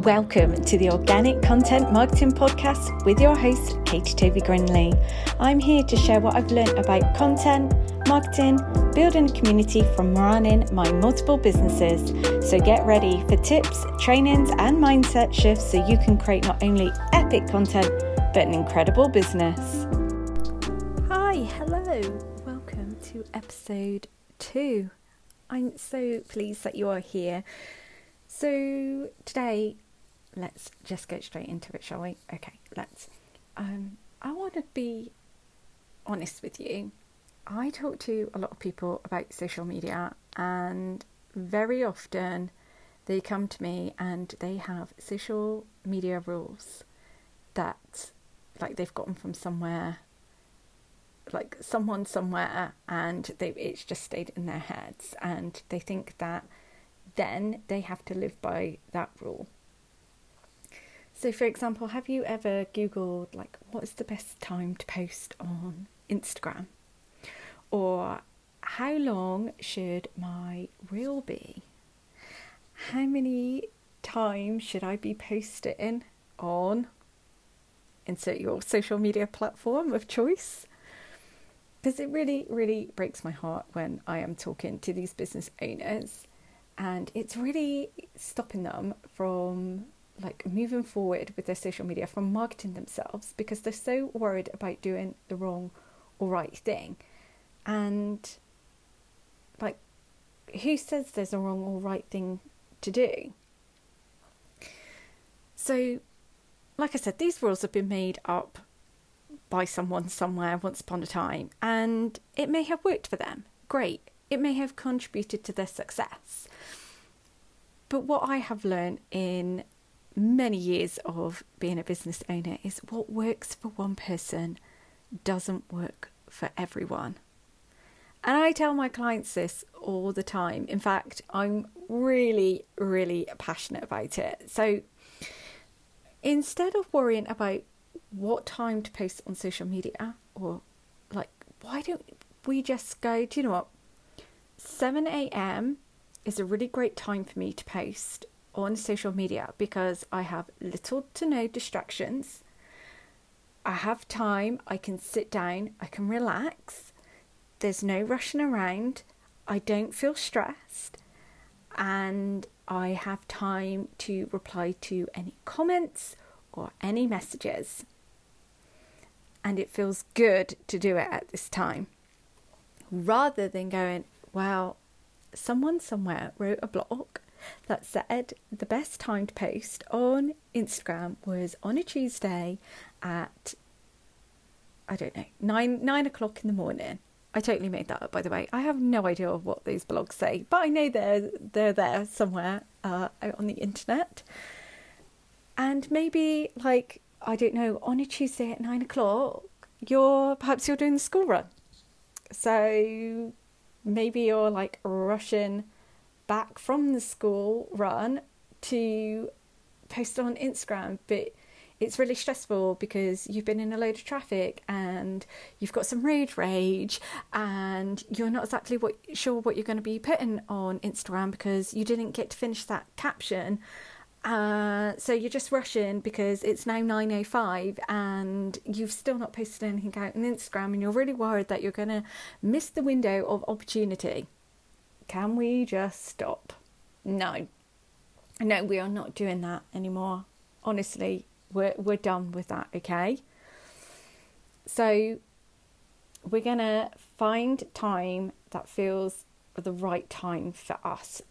Welcome to the Organic Content Marketing Podcast with your host, Katie Toby Grinley. I'm here to share what I've learned about content, marketing, building a community from running my multiple businesses. So get ready for tips, trainings, and mindset shifts so you can create not only epic content, but an incredible business. Hi, hello, welcome to episode two. I'm so pleased that you are here. So, today let's just get straight into it, shall we? Okay, let's. Um, I want to be honest with you. I talk to a lot of people about social media, and very often they come to me and they have social media rules that, like, they've gotten from somewhere, like someone somewhere, and they it's just stayed in their heads, and they think that then they have to live by that rule so, for example, have you ever Googled, like, what is the best time to post on Instagram? Or how long should my reel be? How many times should I be posting on insert your social media platform of choice? Because it really, really breaks my heart when I am talking to these business owners and it's really stopping them from like moving forward with their social media from marketing themselves because they're so worried about doing the wrong or right thing. And like who says there's a wrong or right thing to do? So like I said, these rules have been made up by someone somewhere once upon a time, and it may have worked for them. Great. It may have contributed to their success. But what I have learned in many years of being a business owner is what works for one person doesn't work for everyone. And I tell my clients this all the time. In fact, I'm really, really passionate about it. So instead of worrying about what time to post on social media, or like, why don't we just go, do you know what? 7 a.m. is a really great time for me to post on social media because I have little to no distractions. I have time, I can sit down, I can relax. There's no rushing around. I don't feel stressed. And I have time to reply to any comments or any messages. And it feels good to do it at this time rather than going, well, someone somewhere wrote a blog that said the best time to post on Instagram was on a Tuesday at I don't know nine nine o'clock in the morning. I totally made that up, by the way. I have no idea what these blogs say, but I know they're they're there somewhere uh, on the internet. And maybe like I don't know on a Tuesday at nine o'clock, you're perhaps you're doing the school run, so maybe you're like rushing back from the school run to post on Instagram, but it's really stressful because you've been in a load of traffic and you've got some road rage and you're not exactly what, sure what you're going to be putting on Instagram because you didn't get to finish that caption. Uh, so you're just rushing because it's now 9.05 and you've still not posted anything out on Instagram and you're really worried that you're going to miss the window of opportunity. Can we just stop? No. No, we are not doing that anymore. Honestly, we're we're done with that, okay? So we're going to find time that feels the right time for us.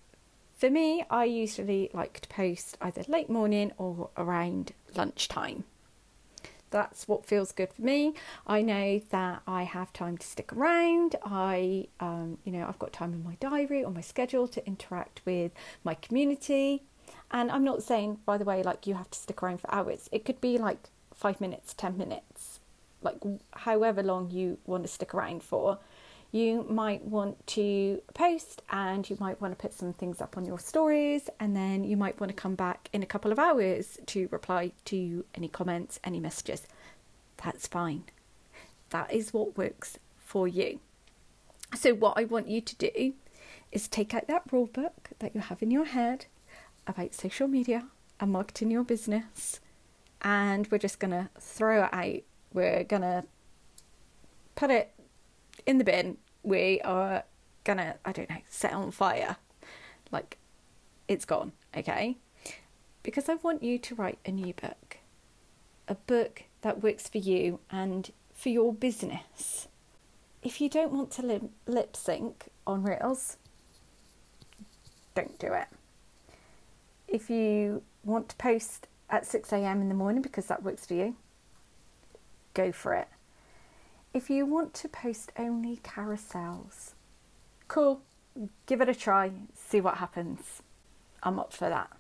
For me, I usually like to post either late morning or around lunchtime that's what feels good for me. I know that I have time to stick around. I, um, you know, I've got time in my diary or my schedule to interact with my community. And I'm not saying, by the way, like you have to stick around for hours. It could be like five minutes, 10 minutes, like however long you want to stick around for you might want to post and you might want to put some things up on your stories and then you might want to come back in a couple of hours to reply to any comments, any messages. That's fine. That is what works for you. So, what I want you to do is take out that rule book that you have in your head about social media and marketing your business, and we're just going to throw it out. We're going to put it in the bin. We are to, I don't know, set on fire. Like, it's gone, okay? Because I want you to write a new book, a book that works for you and for your business. If you don't want to lip, lip sync on Reels, don't do it. If you want to post at 6 a.m. in the morning because that works for you, go for it. If you want to post only carousels, cool, give it a try, see what happens. I'm up for that.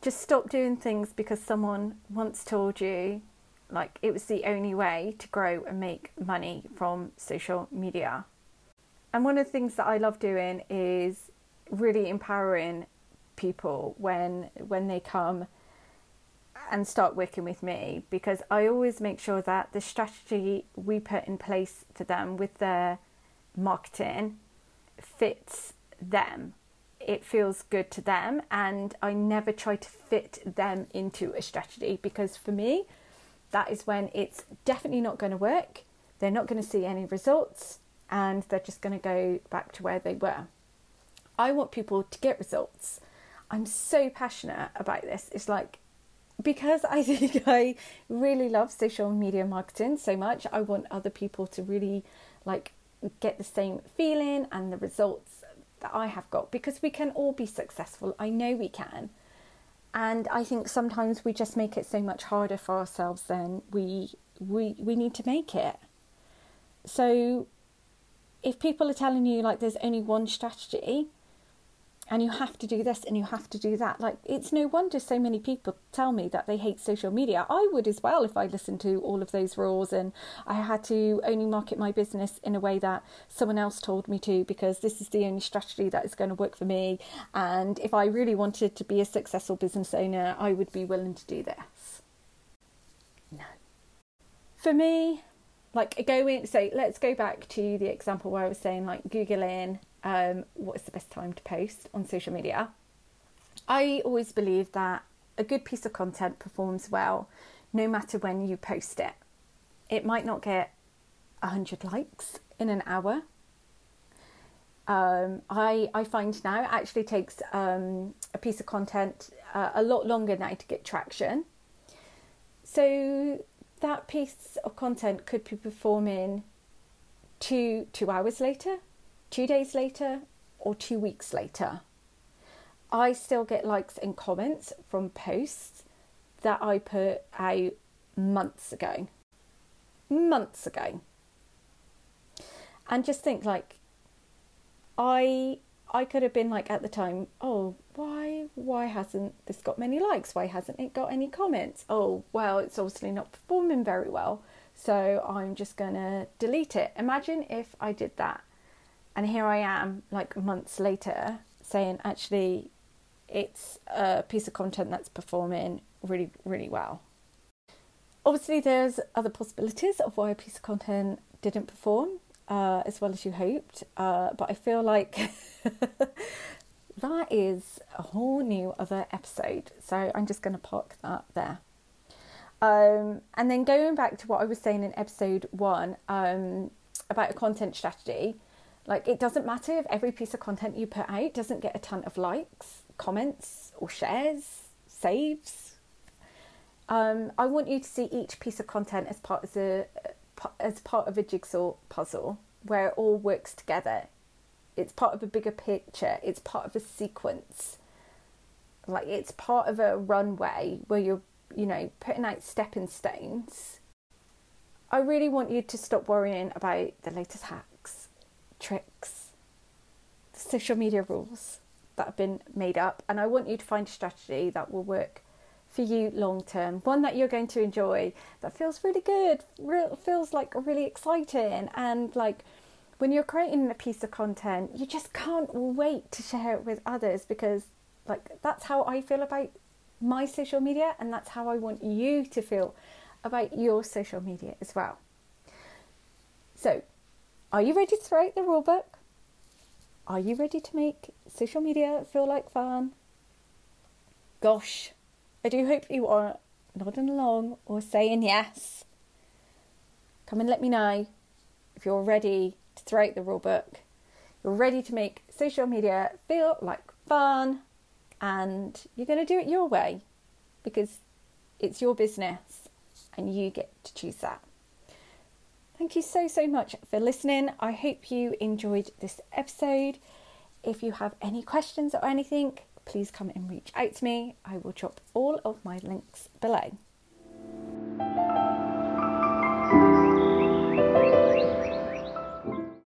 Just stop doing things because someone once told you like it was the only way to grow and make money from social media. And one of the things that I love doing is really empowering people when when they come and start working with me because I always make sure that the strategy we put in place for them with their marketing fits them. It feels good to them, and I never try to fit them into a strategy because for me, that is when it's definitely not going to work. They're not going to see any results, and they're just going to go back to where they were. I want people to get results. I'm so passionate about this. It's like because I think I really love social media marketing so much, I want other people to really like get the same feeling and the results that I have got because we can all be successful. I know we can. And I think sometimes we just make it so much harder for ourselves than we we we need to make it. So if people are telling you like there's only one strategy, and you have to do this and you have to do that. Like, it's no wonder so many people tell me that they hate social media. I would as well if I listened to all of those rules and I had to only market my business in a way that someone else told me to because this is the only strategy that is going to work for me. And if I really wanted to be a successful business owner, I would be willing to do this. No. For me, like going, so let's go back to the example where I was saying, like, Googling um, what is the best time to post on social media. I always believe that a good piece of content performs well no matter when you post it. It might not get 100 likes in an hour. Um, I, I find now it actually takes um, a piece of content uh, a lot longer now to get traction. So that piece of content could be performing two two hours later, two days later or two weeks later. I still get likes and comments from posts that I put out months ago. Months ago. And just think like I I could have been like at the time, oh, why why hasn't this got many likes? Why hasn't it got any comments? Oh, well, it's obviously not performing very well. So I'm just going to delete it. Imagine if I did that and here I am, like months later, saying actually it's a piece of content that's performing really, really well. Obviously, there's other possibilities of why a piece of content didn't perform uh, as well as you hoped, uh, but I feel like that is a whole new other episode. So I'm just going to park that there. Um, and then going back to what I was saying in episode one um, about a content strategy, like, it doesn't matter if every piece of content you put out doesn't get a ton of likes, comments, or shares, saves. Um, I want you to see each piece of content as part of a as part of a jigsaw puzzle where it all works together. It's part of a bigger picture. It's part of a sequence. Like it's part of a runway where you're, you know, putting out stepping stones. I really want you to stop worrying about the latest hack tricks, social media rules that have been made up. And I want you to find a strategy that will work for you long term, one that you're going to enjoy, that feels really good, feels like really exciting. And like when you're creating a piece of content, you just can't wait to share it with others because, like, that's how I feel about my social media, and that's how I want you to feel about your social media as well. So, are you ready to write the rule book? Are you ready to make social media feel like fun? Gosh, I do hope you are nodding along or saying yes. Come and let me know if you're ready to throw out the rule book. You're ready to make social media feel like fun and you're going to do it your way because it's your business and you get to choose that. Thank you so, so much for listening. I hope you enjoyed this episode. If you have any questions or anything, please come and reach out to me. I will drop all of my links below.